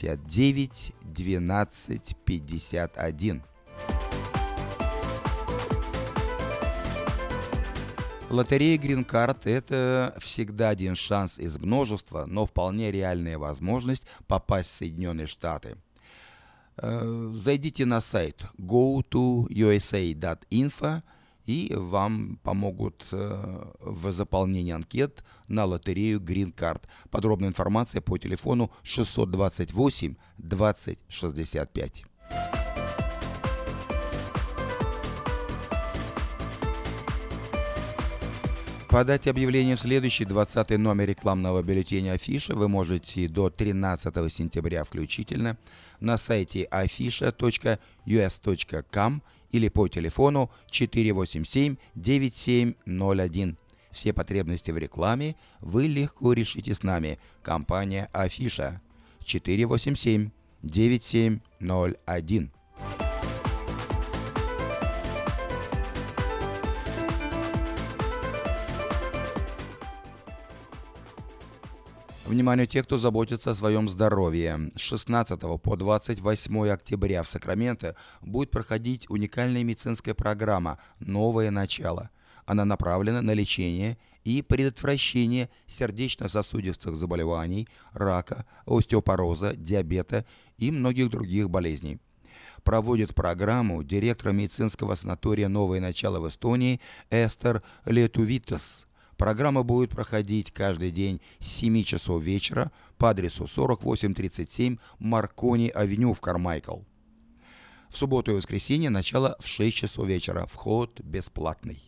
69 12 51. Лотерея Card – это всегда один шанс из множества, но вполне реальная возможность попасть в Соединенные Штаты. Э, зайдите на сайт go to usa.info и вам помогут э, в заполнении анкет на лотерею Green Card. Подробная информация по телефону 628 20 65. Подать объявление в следующий 20 номер рекламного бюллетеня Афиша вы можете до 13 сентября включительно на сайте afisha.us.com или по телефону 487-9701. Все потребности в рекламе вы легко решите с нами. Компания Афиша 487-9701. Вниманию тех, кто заботится о своем здоровье. С 16 по 28 октября в Сакраменто будет проходить уникальная медицинская программа «Новое начало». Она направлена на лечение и предотвращение сердечно-сосудистых заболеваний, рака, остеопороза, диабета и многих других болезней проводит программу директор медицинского санатория «Новое начало» в Эстонии Эстер Летувитас. Программа будет проходить каждый день с 7 часов вечера по адресу 4837 Маркони-авеню в Кармайкл. В субботу и воскресенье начало в 6 часов вечера. Вход бесплатный.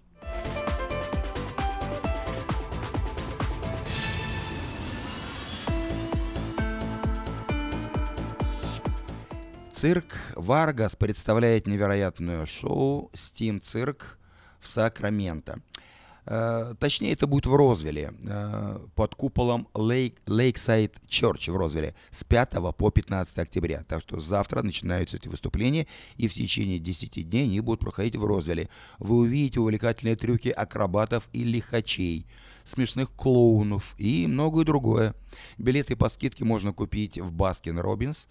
Цирк Варгас представляет невероятное шоу «Steam Cirque» в Сакраменто. Э, точнее, это будет в Розвилле, э, под куполом Lake, Lakeside Church в Розвилле с 5 по 15 октября. Так что завтра начинаются эти выступления, и в течение 10 дней они будут проходить в Розвилле. Вы увидите увлекательные трюки акробатов и лихачей, смешных клоунов и многое другое. Билеты по скидке можно купить в Baskin Robbins,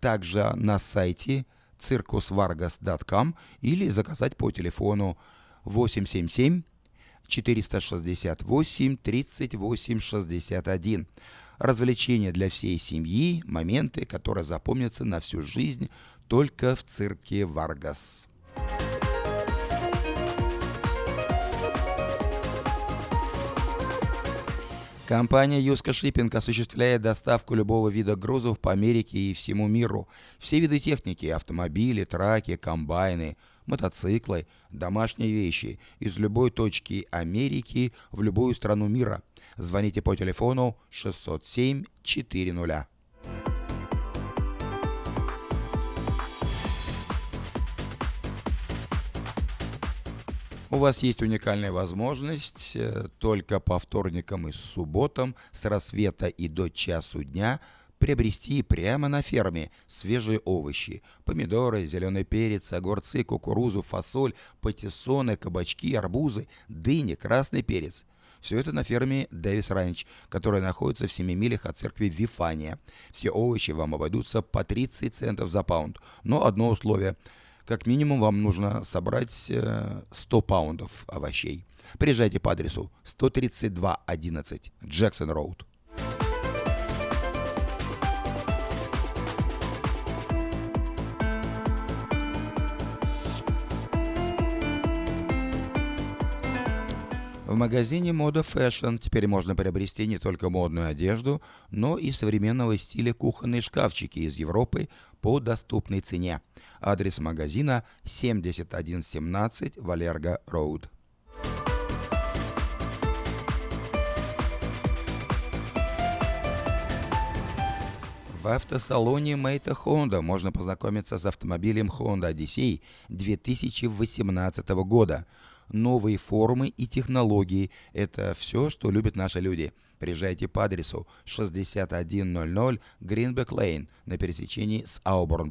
также на сайте circusvargas.com или заказать по телефону 877 468 38 61. Развлечения для всей семьи, моменты, которые запомнятся на всю жизнь только в цирке Варгас. Компания Юска Шиппинг осуществляет доставку любого вида грузов по Америке и всему миру. Все виды техники – автомобили, траки, комбайны – мотоциклы, домашние вещи из любой точки Америки в любую страну мира. Звоните по телефону 607 400. У вас есть уникальная возможность э, только по вторникам и субботам с рассвета и до часу дня – приобрести прямо на ферме свежие овощи, помидоры, зеленый перец, огурцы, кукурузу, фасоль, патиссоны, кабачки, арбузы, дыни, красный перец. Все это на ферме Дэвис Ранч, которая находится в 7 милях от церкви Вифания. Все овощи вам обойдутся по 30 центов за паунд. Но одно условие. Как минимум вам нужно собрать 100 э, паундов овощей. Приезжайте по адресу 13211 Джексон Роуд. В магазине Мода Fashion теперь можно приобрести не только модную одежду, но и современного стиля кухонные шкафчики из Европы по доступной цене. Адрес магазина 7117 Валерго Роуд. В автосалоне Мэйта Honda можно познакомиться с автомобилем Honda Odyssey 2018 года – новые формы и технологии. Это все, что любят наши люди. Приезжайте по адресу 6100 Гринбек Лейн на пересечении с Ауборн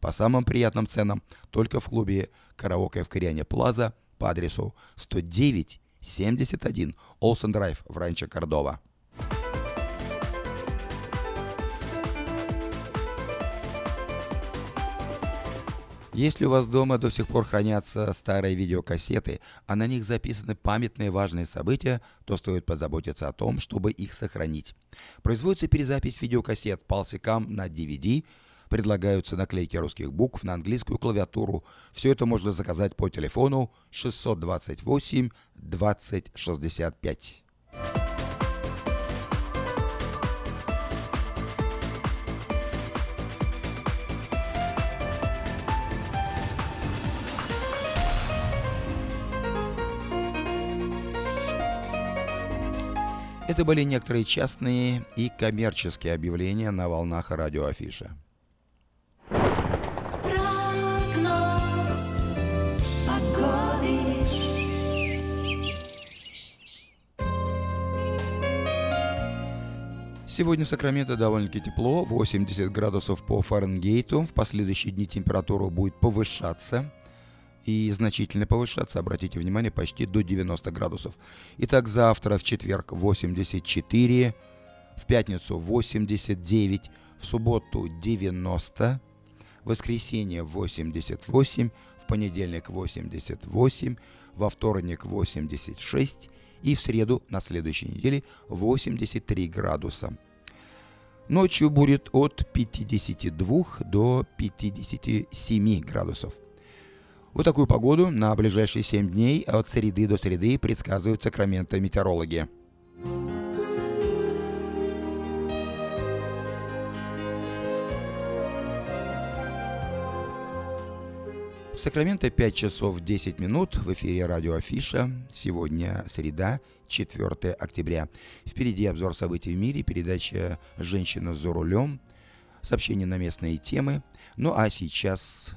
по самым приятным ценам только в клубе «Караоке» в Кориане Плаза по адресу 109-71 Олсен Драйв в Ранчо Кордова. Если у вас дома до сих пор хранятся старые видеокассеты, а на них записаны памятные важные события, то стоит позаботиться о том, чтобы их сохранить. Производится перезапись видеокассет палсикам на DVD – Предлагаются наклейки русских букв на английскую клавиатуру. Все это можно заказать по телефону 628 2065. Это были некоторые частные и коммерческие объявления на волнах радиоафиша. Сегодня в Сакраменто довольно-таки тепло, 80 градусов по Фаренгейту. В последующие дни температура будет повышаться и значительно повышаться, обратите внимание, почти до 90 градусов. Итак, завтра в четверг 84, в пятницу 89, в субботу 90, в воскресенье 88, в понедельник 88, во вторник 86 и в среду на следующей неделе 83 градуса. Ночью будет от 52 до 57 градусов. Вот такую погоду на ближайшие 7 дней от среды до среды предсказывают Сакраменто метеорологи. Сакраменто 5 часов 10 минут в эфире радио Афиша. Сегодня среда, 4 октября. Впереди обзор событий в мире, передача «Женщина за рулем», сообщения на местные темы. Ну а сейчас...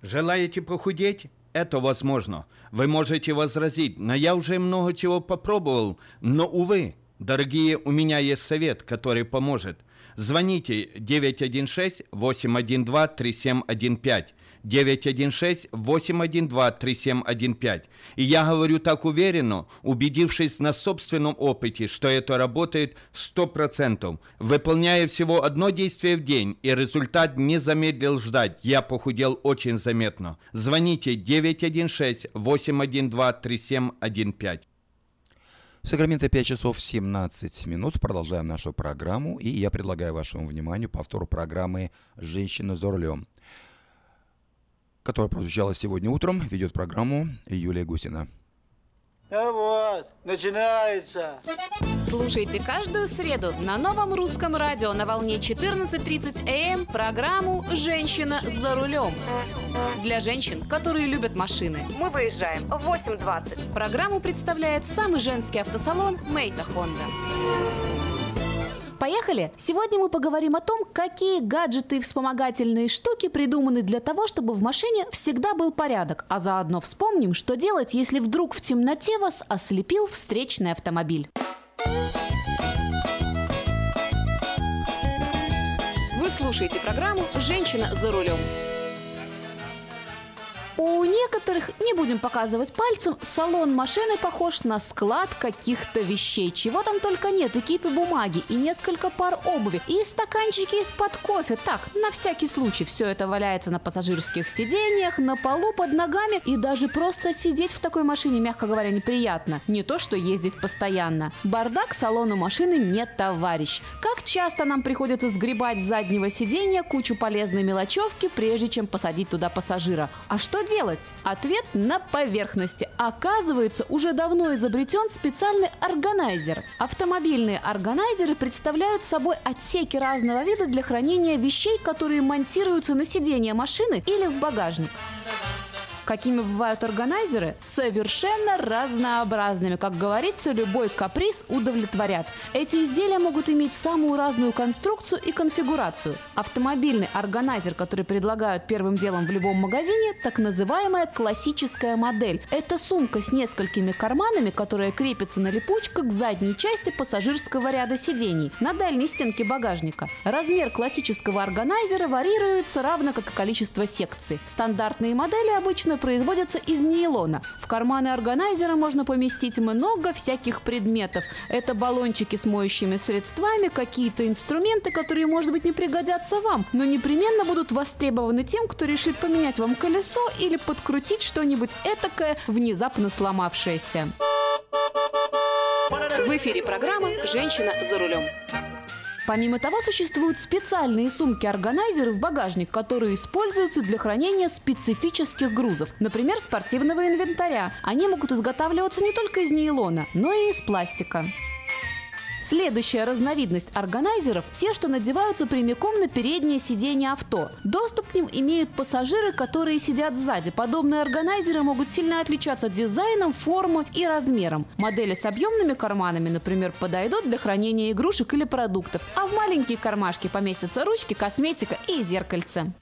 Желаете похудеть? Это возможно. Вы можете возразить, но я уже много чего попробовал, но, увы, дорогие, у меня есть совет, который поможет. Звоните 916-812-3715. 916-812-3715. И я говорю так уверенно, убедившись на собственном опыте, что это работает 100%. Выполняя всего одно действие в день, и результат не замедлил ждать. Я похудел очень заметно. Звоните 916-812-3715. В Сакраменто 5 часов 17 минут. Продолжаем нашу программу. И я предлагаю вашему вниманию повтор программы «Женщина за рулем», которая прозвучала сегодня утром. Ведет программу Юлия Гусина. Ну вот, начинается. Слушайте каждую среду на новом русском радио на волне 14.30 АМ программу «Женщина за рулем». Для женщин, которые любят машины. Мы выезжаем в 8.20. Программу представляет самый женский автосалон «Мейта Хонда». Поехали! Сегодня мы поговорим о том, какие гаджеты и вспомогательные штуки придуманы для того, чтобы в машине всегда был порядок, а заодно вспомним, что делать, если вдруг в темноте вас ослепил встречный автомобиль. Вы слушаете программу «Женщина за рулем». У некоторых, не будем показывать пальцем, салон машины похож на склад каких-то вещей. Чего там только нет, и кипы бумаги, и несколько пар обуви, и стаканчики из-под кофе. Так, на всякий случай, все это валяется на пассажирских сиденьях, на полу, под ногами, и даже просто сидеть в такой машине, мягко говоря, неприятно. Не то, что ездить постоянно. Бардак салону машины нет товарищ. Как часто нам приходится сгребать с заднего сиденья кучу полезной мелочевки, прежде чем посадить туда пассажира. А что делать? Ответ на поверхности. Оказывается, уже давно изобретен специальный органайзер. Автомобильные органайзеры представляют собой отсеки разного вида для хранения вещей, которые монтируются на сиденье машины или в багажник. Какими бывают органайзеры? Совершенно разнообразными. Как говорится, любой каприз удовлетворят. Эти изделия могут иметь самую разную конструкцию и конфигурацию. Автомобильный органайзер, который предлагают первым делом в любом магазине, так называемая классическая модель. Это сумка с несколькими карманами, которая крепится на липучках к задней части пассажирского ряда сидений на дальней стенке багажника. Размер классического органайзера варьируется равно как и количество секций. Стандартные модели обычно производятся из нейлона. В карманы органайзера можно поместить много всяких предметов. Это баллончики с моющими средствами, какие-то инструменты, которые, может быть, не пригодятся вам, но непременно будут востребованы тем, кто решит поменять вам колесо или подкрутить что-нибудь этакое, внезапно сломавшееся. В эфире программа «Женщина за рулем». Помимо того, существуют специальные сумки-органайзеры в багажник, которые используются для хранения специфических грузов, например, спортивного инвентаря. Они могут изготавливаться не только из нейлона, но и из пластика. Следующая разновидность органайзеров – те, что надеваются прямиком на переднее сиденье авто. Доступ к ним имеют пассажиры, которые сидят сзади. Подобные органайзеры могут сильно отличаться дизайном, формой и размером. Модели с объемными карманами, например, подойдут для хранения игрушек или продуктов, а в маленькие кармашки поместятся ручки, косметика и зеркальце.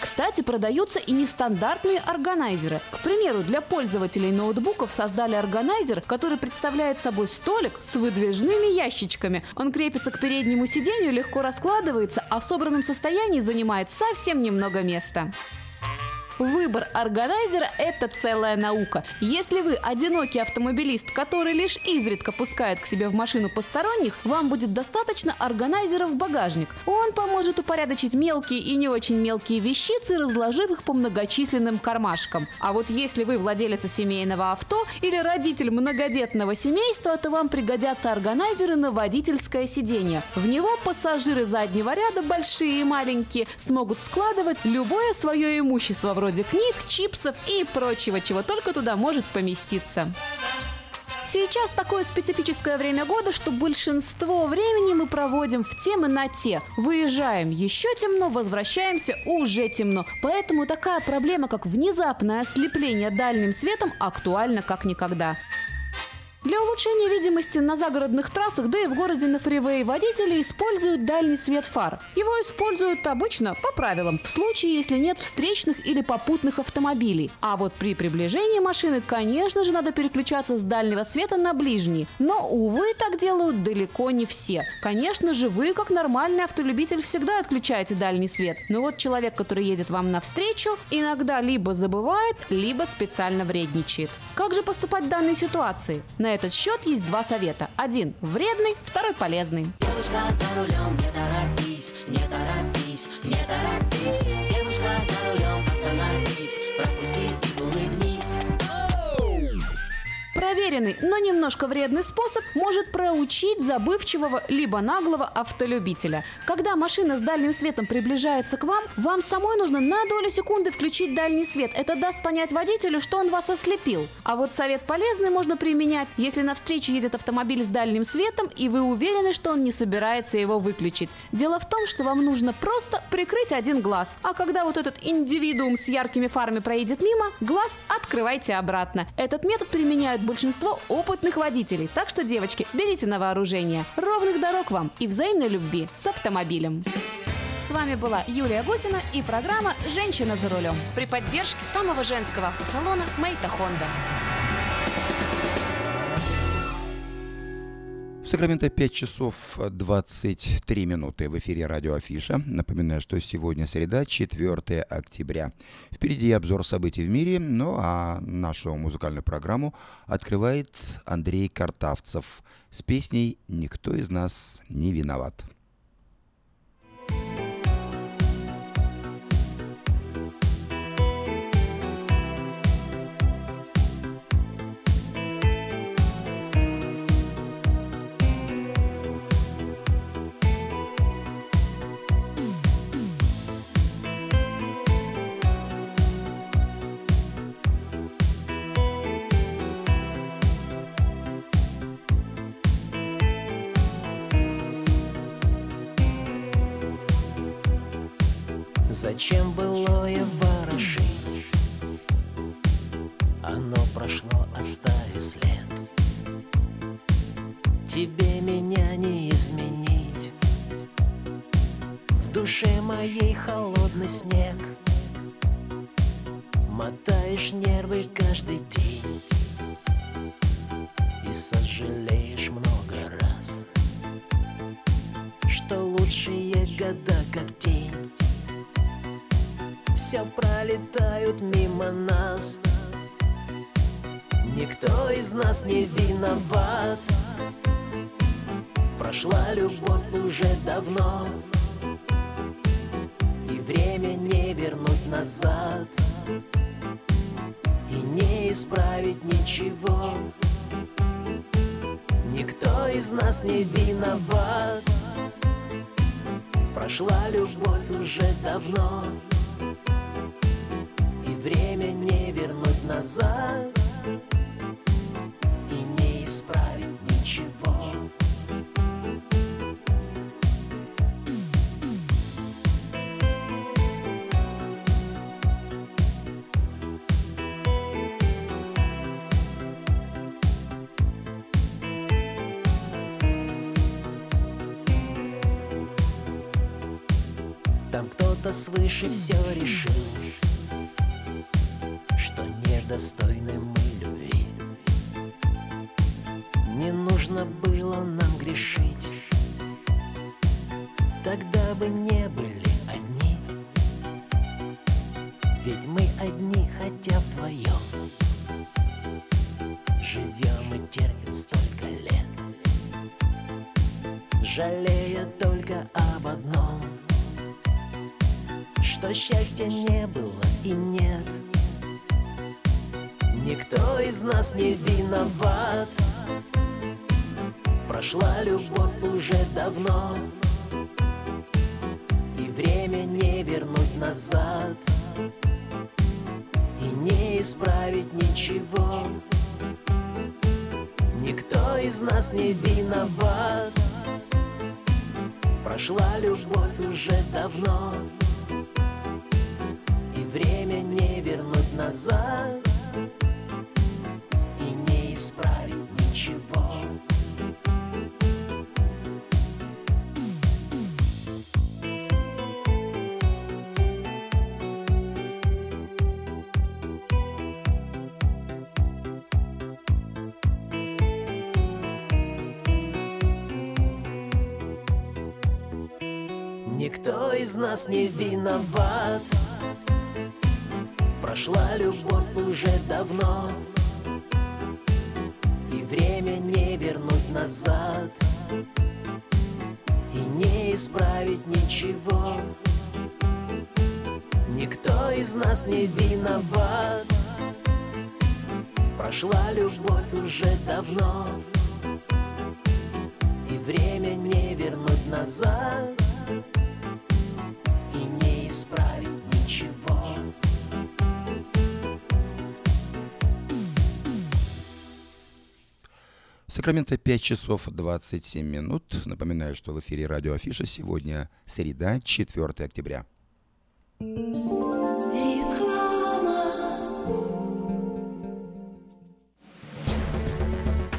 Кстати, продаются и нестандартные органайзеры. К примеру, для пользователей ноутбуков создали органайзер, который представляет собой столик с выдвижными ящичками. Он крепится к переднему сиденью, легко раскладывается, а в собранном состоянии занимает совсем немного места. Выбор органайзера – это целая наука. Если вы одинокий автомобилист, который лишь изредка пускает к себе в машину посторонних, вам будет достаточно органайзера в багажник. Он поможет упорядочить мелкие и не очень мелкие вещицы, разложив их по многочисленным кармашкам. А вот если вы владелец семейного авто или родитель многодетного семейства, то вам пригодятся органайзеры на водительское сиденье. В него пассажиры заднего ряда, большие и маленькие, смогут складывать любое свое имущество, вроде вроде книг, чипсов и прочего, чего только туда может поместиться. Сейчас такое специфическое время года, что большинство времени мы проводим в темноте. Выезжаем еще темно, возвращаемся уже темно. Поэтому такая проблема, как внезапное ослепление дальним светом, актуальна как никогда. Для улучшения видимости на загородных трассах, да и в городе на фривее водители используют дальний свет фар. Его используют обычно по правилам, в случае, если нет встречных или попутных автомобилей. А вот при приближении машины, конечно же, надо переключаться с дальнего света на ближний. Но, увы, так делают далеко не все. Конечно же, вы, как нормальный автолюбитель, всегда отключаете дальний свет. Но вот человек, который едет вам навстречу, иногда либо забывает, либо специально вредничает. Как же поступать в данной ситуации? На этот счет есть два совета. Один вредный, второй полезный. Девушка за рулем, не торопись, не торопись, не торопись. Девушка за рулем, остановись, пропусти. Проверенный но немножко вредный способ может проучить забывчивого либо наглого автолюбителя. Когда машина с дальним светом приближается к вам, вам самой нужно на долю секунды включить дальний свет. Это даст понять водителю, что он вас ослепил. А вот совет полезный можно применять, если навстречу едет автомобиль с дальним светом, и вы уверены, что он не собирается его выключить. Дело в том, что вам нужно просто прикрыть один глаз. А когда вот этот индивидуум с яркими фарами проедет мимо, глаз открывайте обратно. Этот метод применяют большинство опытных водителей. Так что, девочки, берите на вооружение. Ровных дорог вам и взаимной любви с автомобилем. С вами была Юлия Гусина и программа «Женщина за рулем». При поддержке самого женского автосалона «Мейта Хонда». В Сакраменто 5 часов 23 минуты в эфире радио Афиша. Напоминаю, что сегодня среда, 4 октября. Впереди обзор событий в мире, ну а нашу музыкальную программу открывает Андрей Картавцев с песней «Никто из нас не виноват». Назад И не исправить ничего. Там кто-то свыше все решил нас не виноват. Прошла любовь уже давно И время не вернуть назад И не исправить ничего. Никто из нас не виноват. Прошла любовь уже давно Никто из нас не виноват. Прошла любовь уже давно. Время не вернуть назад. И не исправить ничего. Никто из нас не виноват. Прошла любовь уже давно. И время не вернуть назад Сакраменто 5 часов 27 минут. Напоминаю, что в эфире радио Афиша сегодня среда, 4 октября.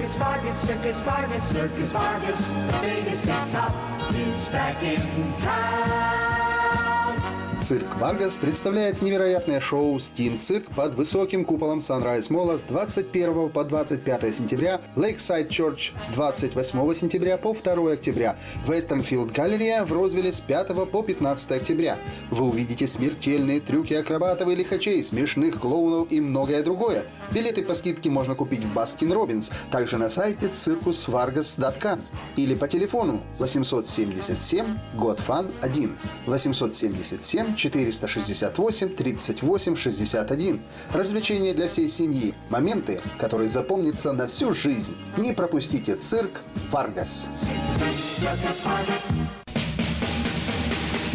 Circus Vargas, Circus Vargas, Circus Vargas, the biggest big top, is back in town. Цирк Варгас представляет невероятное шоу Steam Cirque под высоким куполом Sunrise Mall а с 21 по 25 сентября, Lakeside Church с 28 сентября по 2 октября, Westfield Galleria в Розвилле с 5 по 15 октября. Вы увидите смертельные трюки акробатов и лихачей, смешных клоунов и многое другое. Билеты по скидке можно купить в Baskin Robbins, также на сайте circusvargas.com или по телефону 877 GOT FUN 1 877 468 38 61. Развлечения для всей семьи. Моменты, которые запомнятся на всю жизнь. Не пропустите цирк Варгас.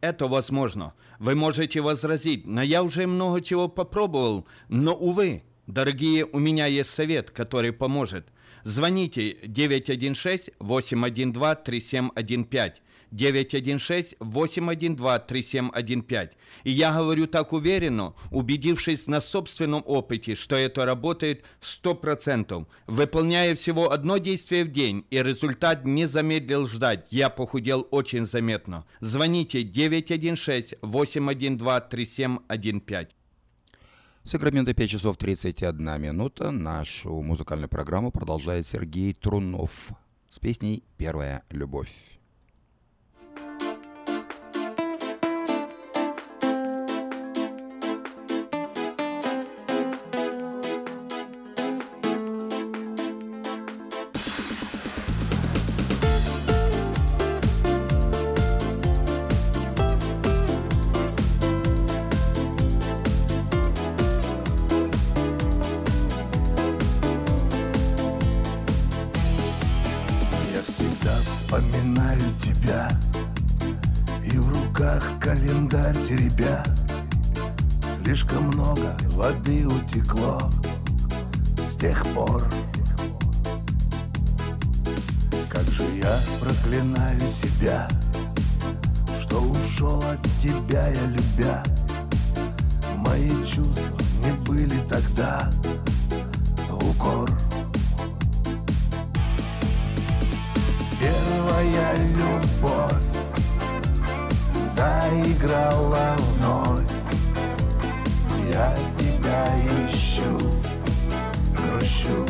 Это возможно. Вы можете возразить, но я уже много чего попробовал, но, увы, дорогие, у меня есть совет, который поможет. Звоните 916-812-3715. 916-812-3715. И я говорю так уверенно, убедившись на собственном опыте, что это работает 100%. Выполняя всего одно действие в день, и результат не замедлил ждать. Я похудел очень заметно. Звоните 916-812-3715. В Сакраменто 5 часов 31 минута. Нашу музыкальную программу продолжает Сергей Трунов с песней «Первая любовь». Руках календарь теребя Слишком много воды утекло с тех пор. Как же я проклинаю себя Что ушел от тебя я любя. Мои чувства не были тогда укор. Первая любовь заиграла вновь. Я тебя ищу, грущу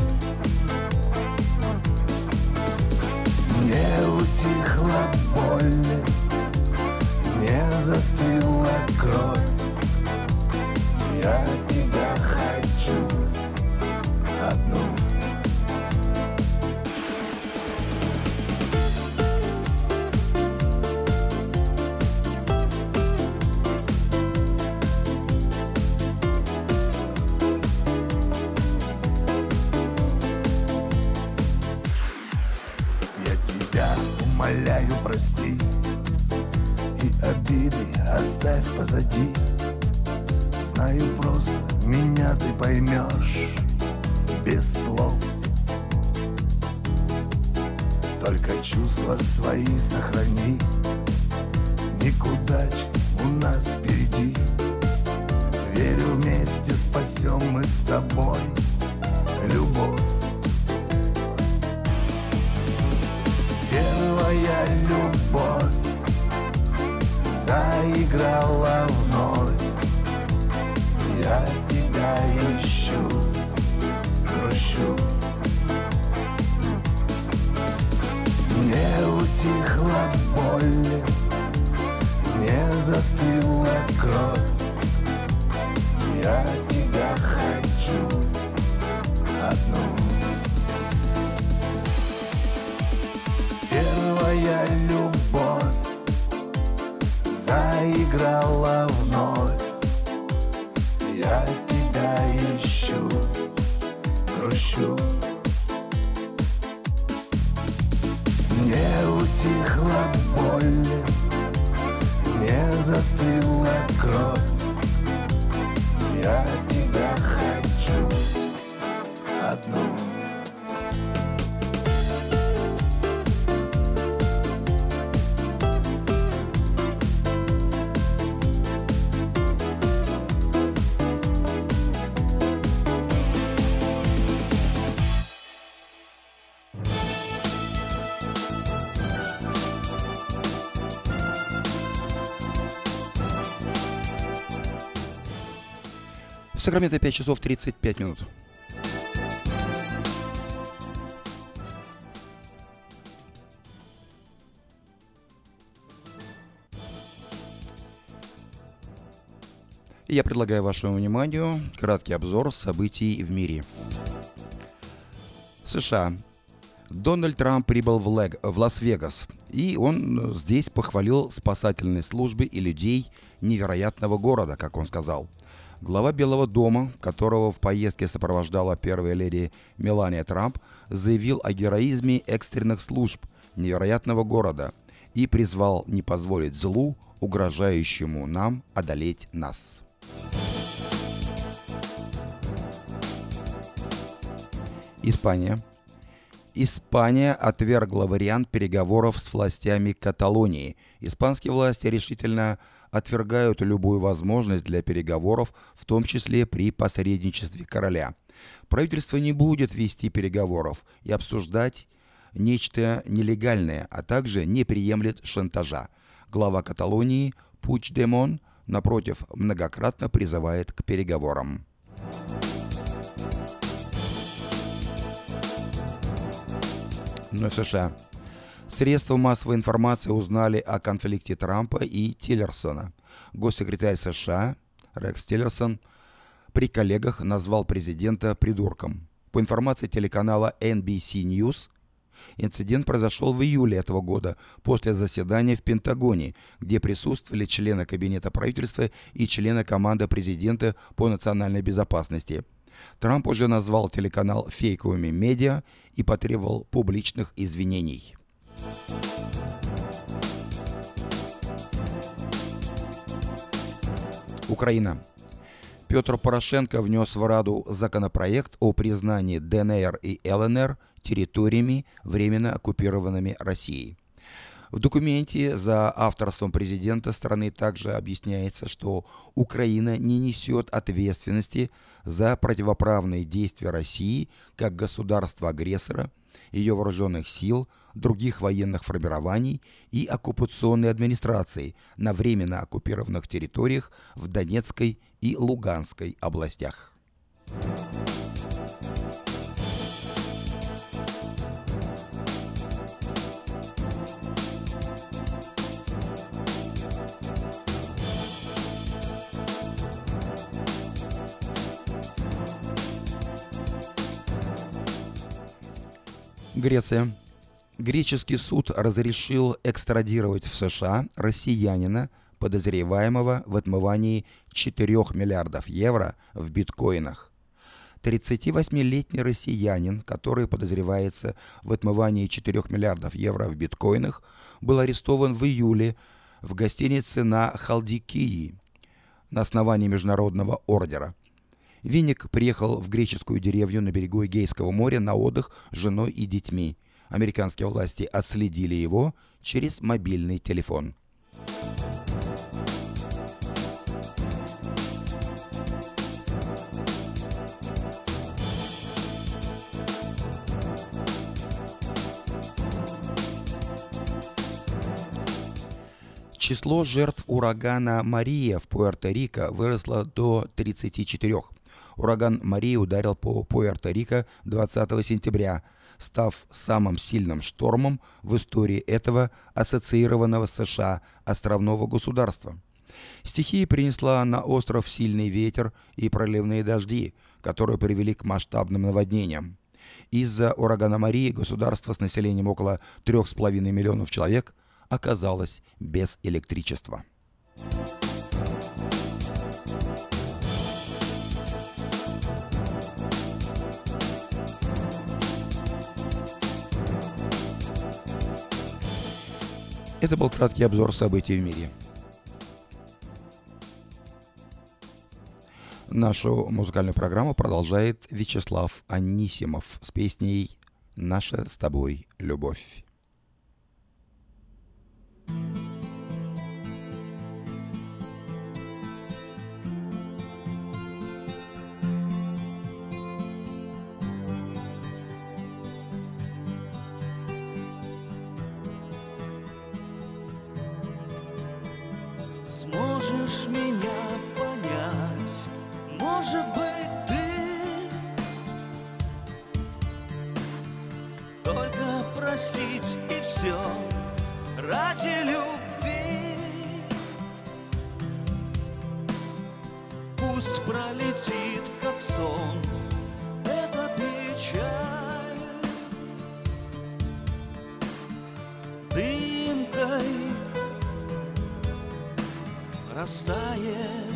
Не утихла боль, не застыла кровь. Я тебя хочу тебя ищу, грущу Не утихла боль, не застыла кровь. Я тебя хочу одну. Первая любовь заиграла вновь боль, не застыла кровь. Я Сакраменто 5 часов 35 минут. И я предлагаю вашему вниманию краткий обзор событий в мире. США. Дональд Трамп прибыл в, Лег- в Лас-Вегас, и он э, здесь похвалил спасательные службы и людей невероятного города, как он сказал. Глава Белого дома, которого в поездке сопровождала первая леди Мелания Трамп, заявил о героизме экстренных служб невероятного города и призвал не позволить злу, угрожающему нам, одолеть нас. Испания. Испания отвергла вариант переговоров с властями Каталонии. Испанские власти решительно отвергают любую возможность для переговоров, в том числе при посредничестве короля. Правительство не будет вести переговоров и обсуждать нечто нелегальное, а также не приемлет шантажа. Глава Каталонии Пучдемон, напротив, многократно призывает к переговорам. Но в США. Средства массовой информации узнали о конфликте Трампа и Тиллерсона. Госсекретарь США Рекс Тиллерсон при коллегах назвал президента придурком. По информации телеканала NBC News, инцидент произошел в июле этого года после заседания в Пентагоне, где присутствовали члены кабинета правительства и члены команды президента по национальной безопасности. Трамп уже назвал телеканал фейковыми медиа и потребовал публичных извинений. Украина. Петр Порошенко внес в Раду законопроект о признании ДНР и ЛНР территориями, временно оккупированными Россией. В документе за авторством президента страны также объясняется, что Украина не несет ответственности за противоправные действия России как государства-агрессора, ее вооруженных сил, других военных формирований и оккупационной администрации на временно оккупированных территориях в Донецкой и Луганской областях. Греция. Греческий суд разрешил экстрадировать в США россиянина, подозреваемого в отмывании 4 миллиардов евро в биткоинах. 38-летний россиянин, который подозревается в отмывании 4 миллиардов евро в биткоинах, был арестован в июле в гостинице на Халдикии на основании международного ордера. Винник приехал в греческую деревню на берегу Эгейского моря на отдых с женой и детьми. Американские власти отследили его через мобильный телефон. Число жертв урагана Мария в Пуэрто-Рико выросло до 34. Ураган Мария ударил по Пуэрто-Рико 20 сентября, став самым сильным штормом в истории этого ассоциированного США островного государства. Стихия принесла на остров сильный ветер и проливные дожди, которые привели к масштабным наводнениям. Из-за урагана Марии государство с населением около 3,5 миллионов человек оказалось без электричества. Это был краткий обзор событий в мире. Нашу музыкальную программу продолжает Вячеслав Анисимов с песней «Наша с тобой любовь». Меня понять, может быть, ты Только простить и все ради любви. Пусть пролетит, как сон, растает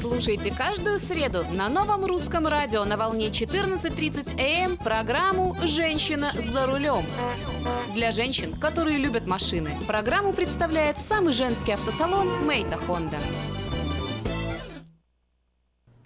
Слушайте каждую среду на новом русском радио на волне 14.30 АМ программу «Женщина за рулем». Для женщин, которые любят машины, программу представляет самый женский автосалон «Мейта Хонда».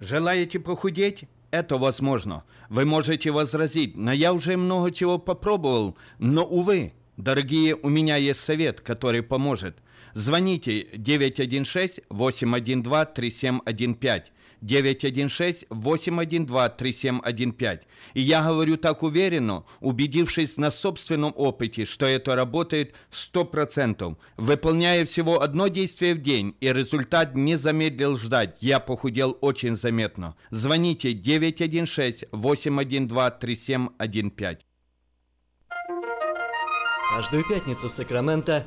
Желаете похудеть? Это возможно. Вы можете возразить, но я уже много чего попробовал. Но, увы, дорогие, у меня есть совет, который поможет. Звоните 916-812-3715. 916-812-3715. И я говорю так уверенно, убедившись на собственном опыте, что это работает 100%. Выполняя всего одно действие в день, и результат не замедлил ждать. Я похудел очень заметно. Звоните 916-812-3715. Каждую пятницу в Сакраменто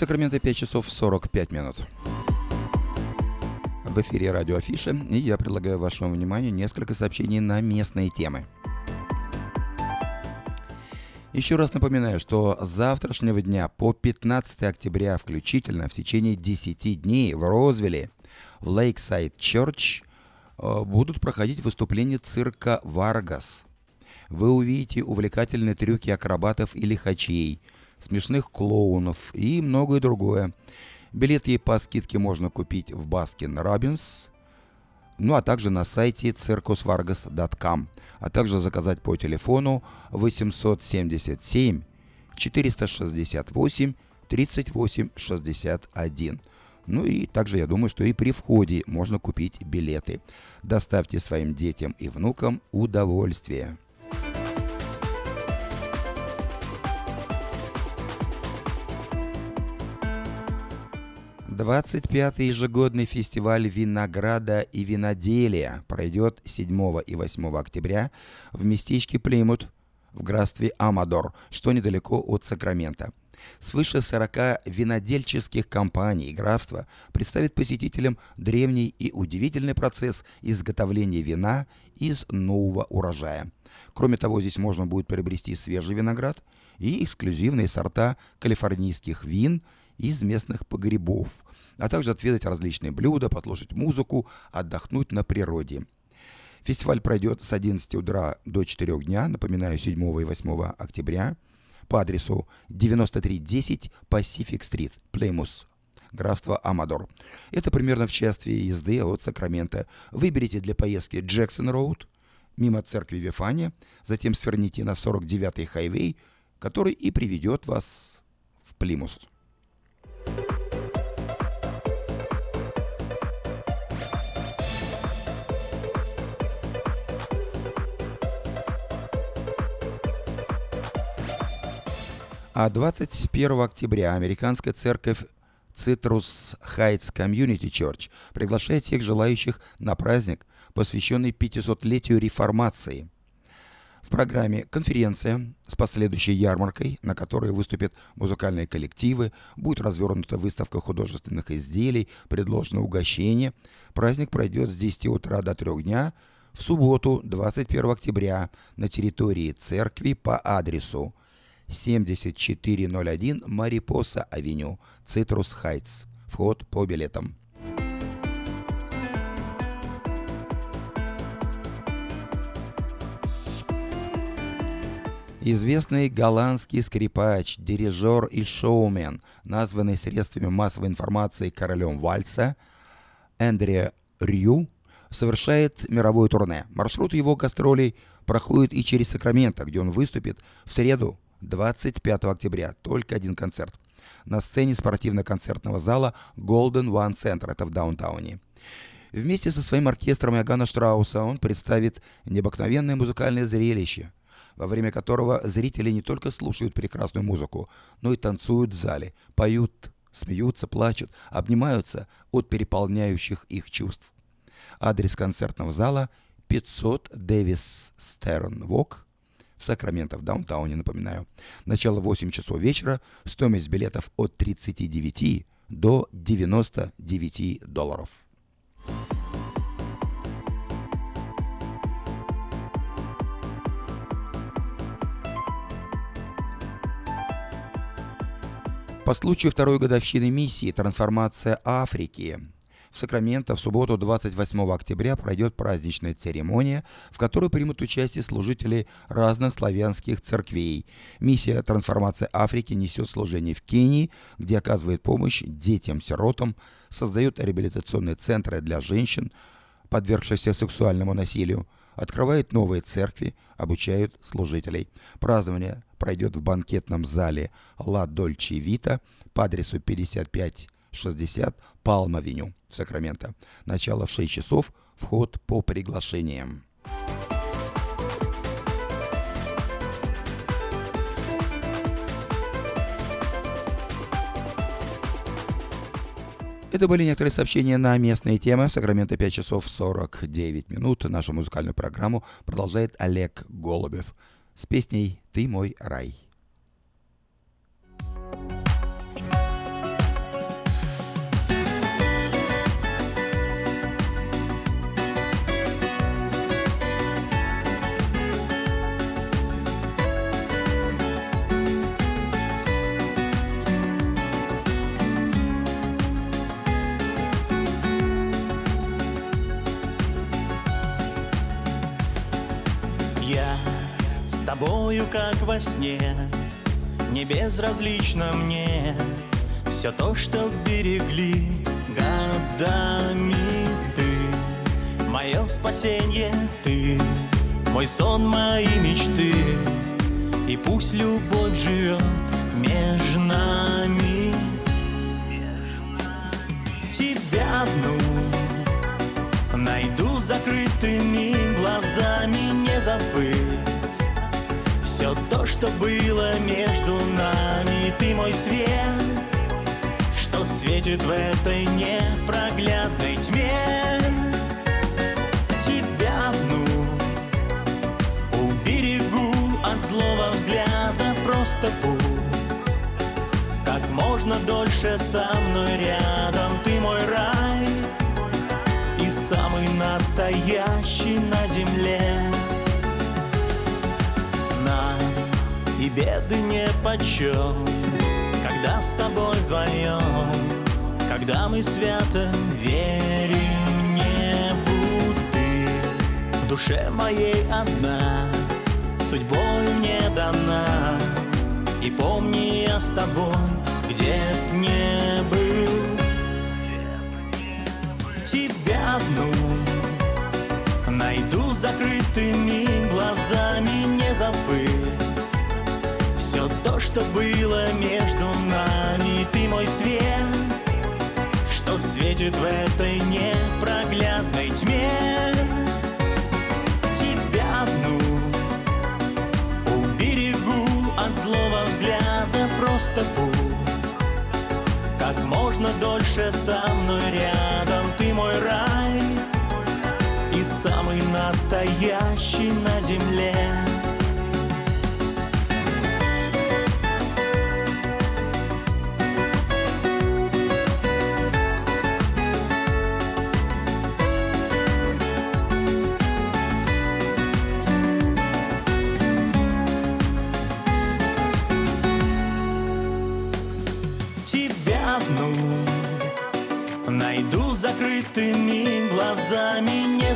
Сакраменто 5 часов 45 минут. В эфире радио Афиша, и я предлагаю вашему вниманию несколько сообщений на местные темы. Еще раз напоминаю, что с завтрашнего дня по 15 октября включительно в течение 10 дней в Розвилле, в Lakeside Church э, будут проходить выступления цирка «Варгас». Вы увидите увлекательные трюки акробатов и лихачей, смешных клоунов и многое другое. Билеты по скидке можно купить в Baskin Robbins, ну а также на сайте circusvargas.com, а также заказать по телефону 877 468 38 61. Ну и также я думаю, что и при входе можно купить билеты. Доставьте своим детям и внукам удовольствие. 25-й ежегодный фестиваль винограда и виноделия пройдет 7 и 8 октября в местечке Плимут в графстве Амадор, что недалеко от Сакрамента. Свыше 40 винодельческих компаний графства представит посетителям древний и удивительный процесс изготовления вина из нового урожая. Кроме того, здесь можно будет приобрести свежий виноград и эксклюзивные сорта калифорнийских вин – из местных погребов, а также отведать различные блюда, послушать музыку, отдохнуть на природе. Фестиваль пройдет с 11 утра до 4 дня, напоминаю, 7 и 8 октября, по адресу 9310 Pacific Street, Plymouth, графство Амадор. Это примерно в часе езды от Сакрамента. Выберите для поездки Jackson Road, мимо церкви Вифания, затем сверните на 49-й хайвей, который и приведет вас в Plymouth. А 21 октября американская церковь Citrus Heights Community Church приглашает всех желающих на праздник, посвященный 500-летию реформации. В программе конференция с последующей ярмаркой, на которой выступят музыкальные коллективы, будет развернута выставка художественных изделий, предложено угощение. Праздник пройдет с 10 утра до 3 дня в субботу, 21 октября, на территории церкви по адресу 7401 Марипоса Авеню, Цитрус Хайтс. Вход по билетам. Известный голландский скрипач, дирижер и шоумен, названный средствами массовой информации королем вальса, Эндре Рью, совершает мировое турне. Маршрут его гастролей проходит и через Сакраменто, где он выступит в среду 25 октября. Только один концерт. На сцене спортивно-концертного зала Golden One Center, это в даунтауне. Вместе со своим оркестром Иоганна Штрауса он представит необыкновенное музыкальное зрелище – во время которого зрители не только слушают прекрасную музыку, но и танцуют в зале, поют, смеются, плачут, обнимаются от переполняющих их чувств. Адрес концертного зала 500 Дэвис Стерн Вок в Сакраменто, в даунтауне, напоминаю. Начало 8 часов вечера, стоимость билетов от 39 до 99 долларов. По случаю второй годовщины миссии «Трансформация Африки» в Сакраменто в субботу 28 октября пройдет праздничная церемония, в которой примут участие служители разных славянских церквей. Миссия «Трансформация Африки» несет служение в Кении, где оказывает помощь детям-сиротам, создает реабилитационные центры для женщин, подвергшихся сексуальному насилию, открывает новые церкви, обучают служителей. Празднование пройдет в банкетном зале «Ла Дольче Вита» по адресу 5560 Палм-авеню Сакраменто. Начало в 6 часов, вход по приглашениям. Это были некоторые сообщения на местные темы. Сакраменто 5 часов 49 минут. Нашу музыкальную программу продолжает Олег Голубев с песней «Ты мой рай». Тобою, как во сне, не безразлично мне. Все то, что берегли годами ты. Мое спасенье ты, мой сон, мои мечты. И пусть любовь живет между нами. Тебя одну найду закрытыми глазами не забыть Все то, что было между нами. Ты мой свет, что светит в этой непроглядной тьме. Тебя одну уберегу от злого взгляда. Просто будь как можно дольше со мной рядом. Ты мой рай и самый настоящий на земле и беды не почем, когда с тобой вдвоем Когда мы свято верим небу Ты. В душе моей одна, судьбой мне дана. И помни, я с тобой, где б не был. Тебя одну Найду закрытыми глазами не забыть Все то, что было между нами. Ты мой свет, что светит в этой непроглядной тьме. Тебя одну уберегу от злого взгляда. Просто будь как можно дольше со мной рядом. Ты мой рай и самый настоящий на земле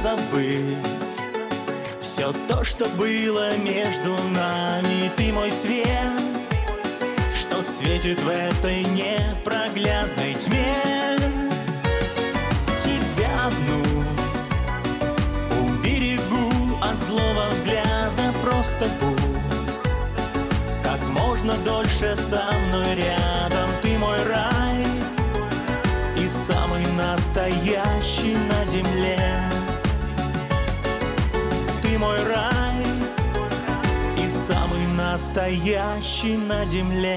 забыть. Все то, что было между нами. Ты мой свет, что светит в этой непроглядной тьме. Тебя одну уберегу от злого взгляда. Просто будь как можно дольше со мной рядом. Ты мой рай и самый настоящий настоящий на земле.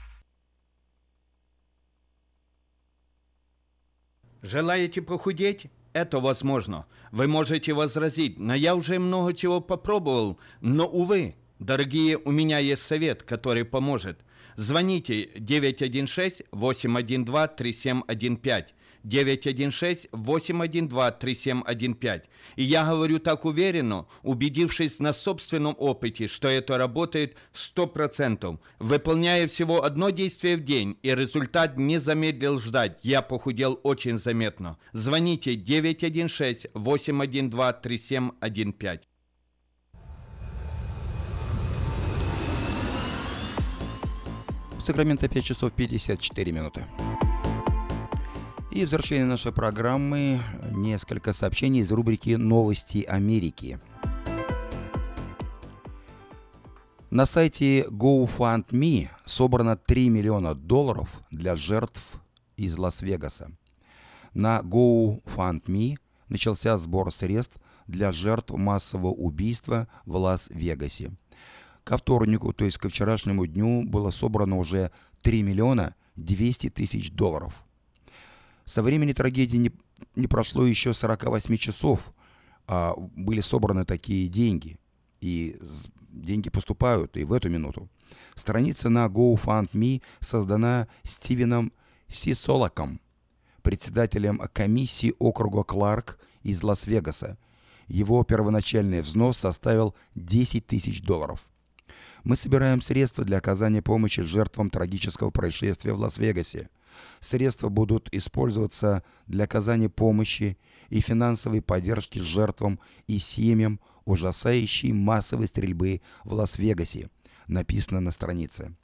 Желаете похудеть? Это возможно. Вы можете возразить, но я уже много чего попробовал. Но, увы, дорогие, у меня есть совет, который поможет. Звоните 916-812-3715. 916-812-3715. И я говорю так уверенно, убедившись на собственном опыте, что это работает 100%. Выполняя всего одно действие в день, и результат не замедлил ждать. Я похудел очень заметно. Звоните 916-812-3715. В Сакраменто 5 часов 54 минуты. И в завершении нашей программы несколько сообщений из рубрики «Новости Америки». На сайте GoFundMe собрано 3 миллиона долларов для жертв из Лас-Вегаса. На GoFundMe начался сбор средств для жертв массового убийства в Лас-Вегасе. Ко вторнику, то есть ко вчерашнему дню, было собрано уже 3 миллиона 200 тысяч долларов. Со времени трагедии не, не прошло еще 48 часов, а были собраны такие деньги. И деньги поступают и в эту минуту. Страница на GoFundMe создана Стивеном Сисолаком, председателем комиссии округа Кларк из Лас-Вегаса. Его первоначальный взнос составил 10 тысяч долларов. Мы собираем средства для оказания помощи жертвам трагического происшествия в Лас-Вегасе. Средства будут использоваться для оказания помощи и финансовой поддержки жертвам и семьям ужасающей массовой стрельбы в Лас-Вегасе, написано на странице.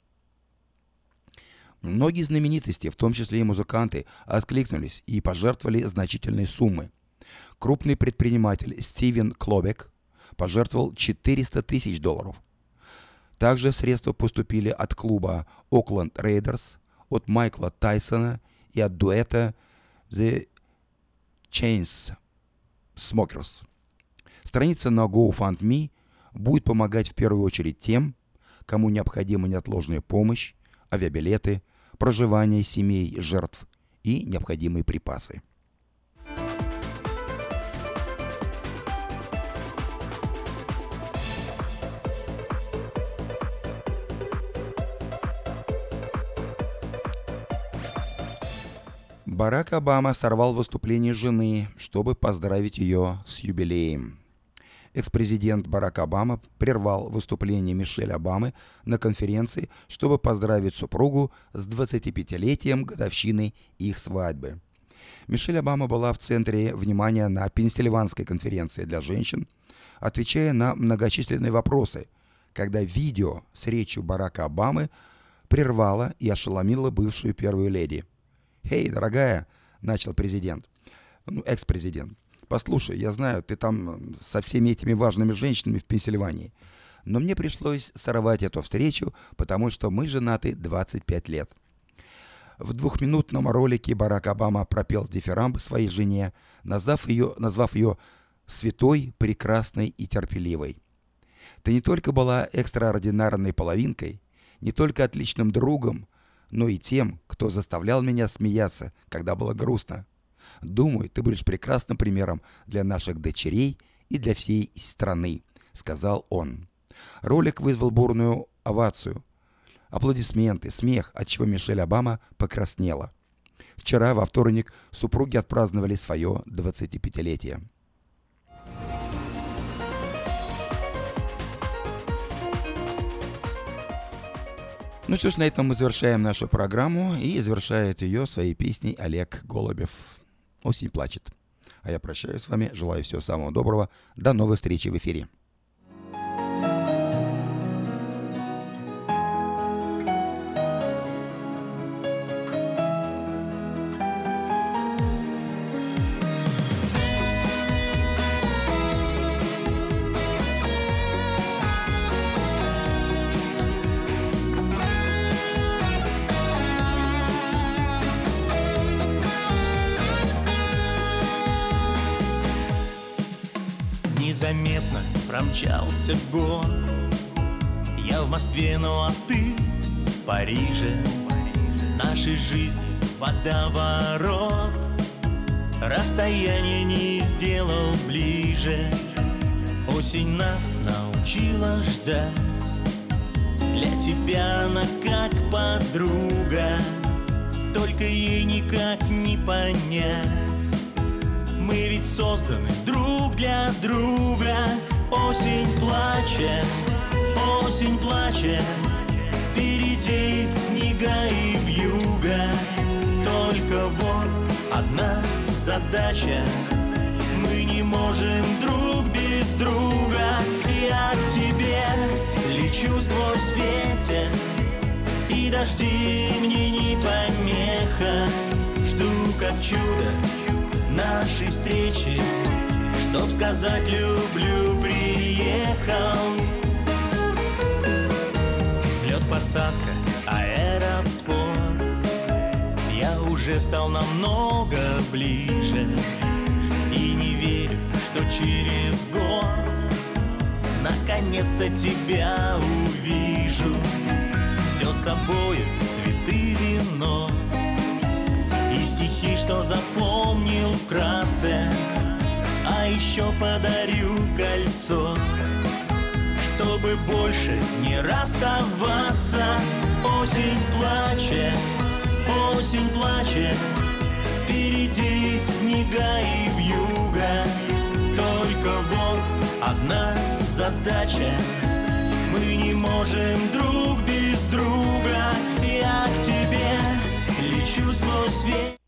Многие знаменитости, в том числе и музыканты, откликнулись и пожертвовали значительные суммы. Крупный предприниматель Стивен Клобек пожертвовал 400 тысяч долларов. Также средства поступили от клуба Окленд Рейдерс, от Майкла Тайсона и от дуэта The Chains Smokers. Страница на GoFundMe будет помогать в первую очередь тем, кому необходима неотложная помощь, авиабилеты, проживание семей жертв и необходимые припасы. Барак Обама сорвал выступление жены, чтобы поздравить ее с юбилеем. Экс-президент Барак Обама прервал выступление Мишель Обамы на конференции, чтобы поздравить супругу с 25-летием годовщины их свадьбы. Мишель Обама была в центре внимания на Пенсильванской конференции для женщин, отвечая на многочисленные вопросы, когда видео с речью Барака Обамы прервало и ошеломило бывшую первую леди – «Эй, дорогая», — начал президент, ну, экс-президент, «послушай, я знаю, ты там со всеми этими важными женщинами в Пенсильвании, но мне пришлось сорвать эту встречу, потому что мы женаты 25 лет». В двухминутном ролике Барак Обама пропел дифирамб своей жене, назвав ее, назвав ее святой, прекрасной и терпеливой. Ты не только была экстраординарной половинкой, не только отличным другом, но и тем, кто заставлял меня смеяться, когда было грустно. Думаю, ты будешь прекрасным примером для наших дочерей и для всей страны», — сказал он. Ролик вызвал бурную овацию, аплодисменты, смех, от чего Мишель Обама покраснела. Вчера, во вторник, супруги отпраздновали свое 25-летие. Ну что ж, на этом мы завершаем нашу программу и завершает ее своей песней Олег Голубев. Осень плачет. А я прощаюсь с вами, желаю всего самого доброго. До новой встречи в эфире. Париже. Нашей жизни водоворот. Расстояние не сделал ближе. Осень нас научила ждать. Для тебя она как подруга. Только ей никак не понять. Мы ведь созданы друг для друга. Осень плачет, осень плачет Впереди снега и вьюга. Только вот одна задача. Мы не можем друг без друга. Я к тебе лечу сквозь ветер. И дожди мне не помеха. Жду как чудо нашей встречи. Чтоб сказать люблю, приехал посадка, аэропорт. Я уже стал намного ближе И не верю, что через год Наконец-то тебя увижу. Все с собой, цветы, вино И стихи, что запомнил вкратце. А еще подарю кольцо Чтобы больше не расставаться. Осень плачет, осень плачет Впереди снега и вьюга. Только вот одна задача. Мы не можем друг без друга. Я к тебе лечу сквозь свет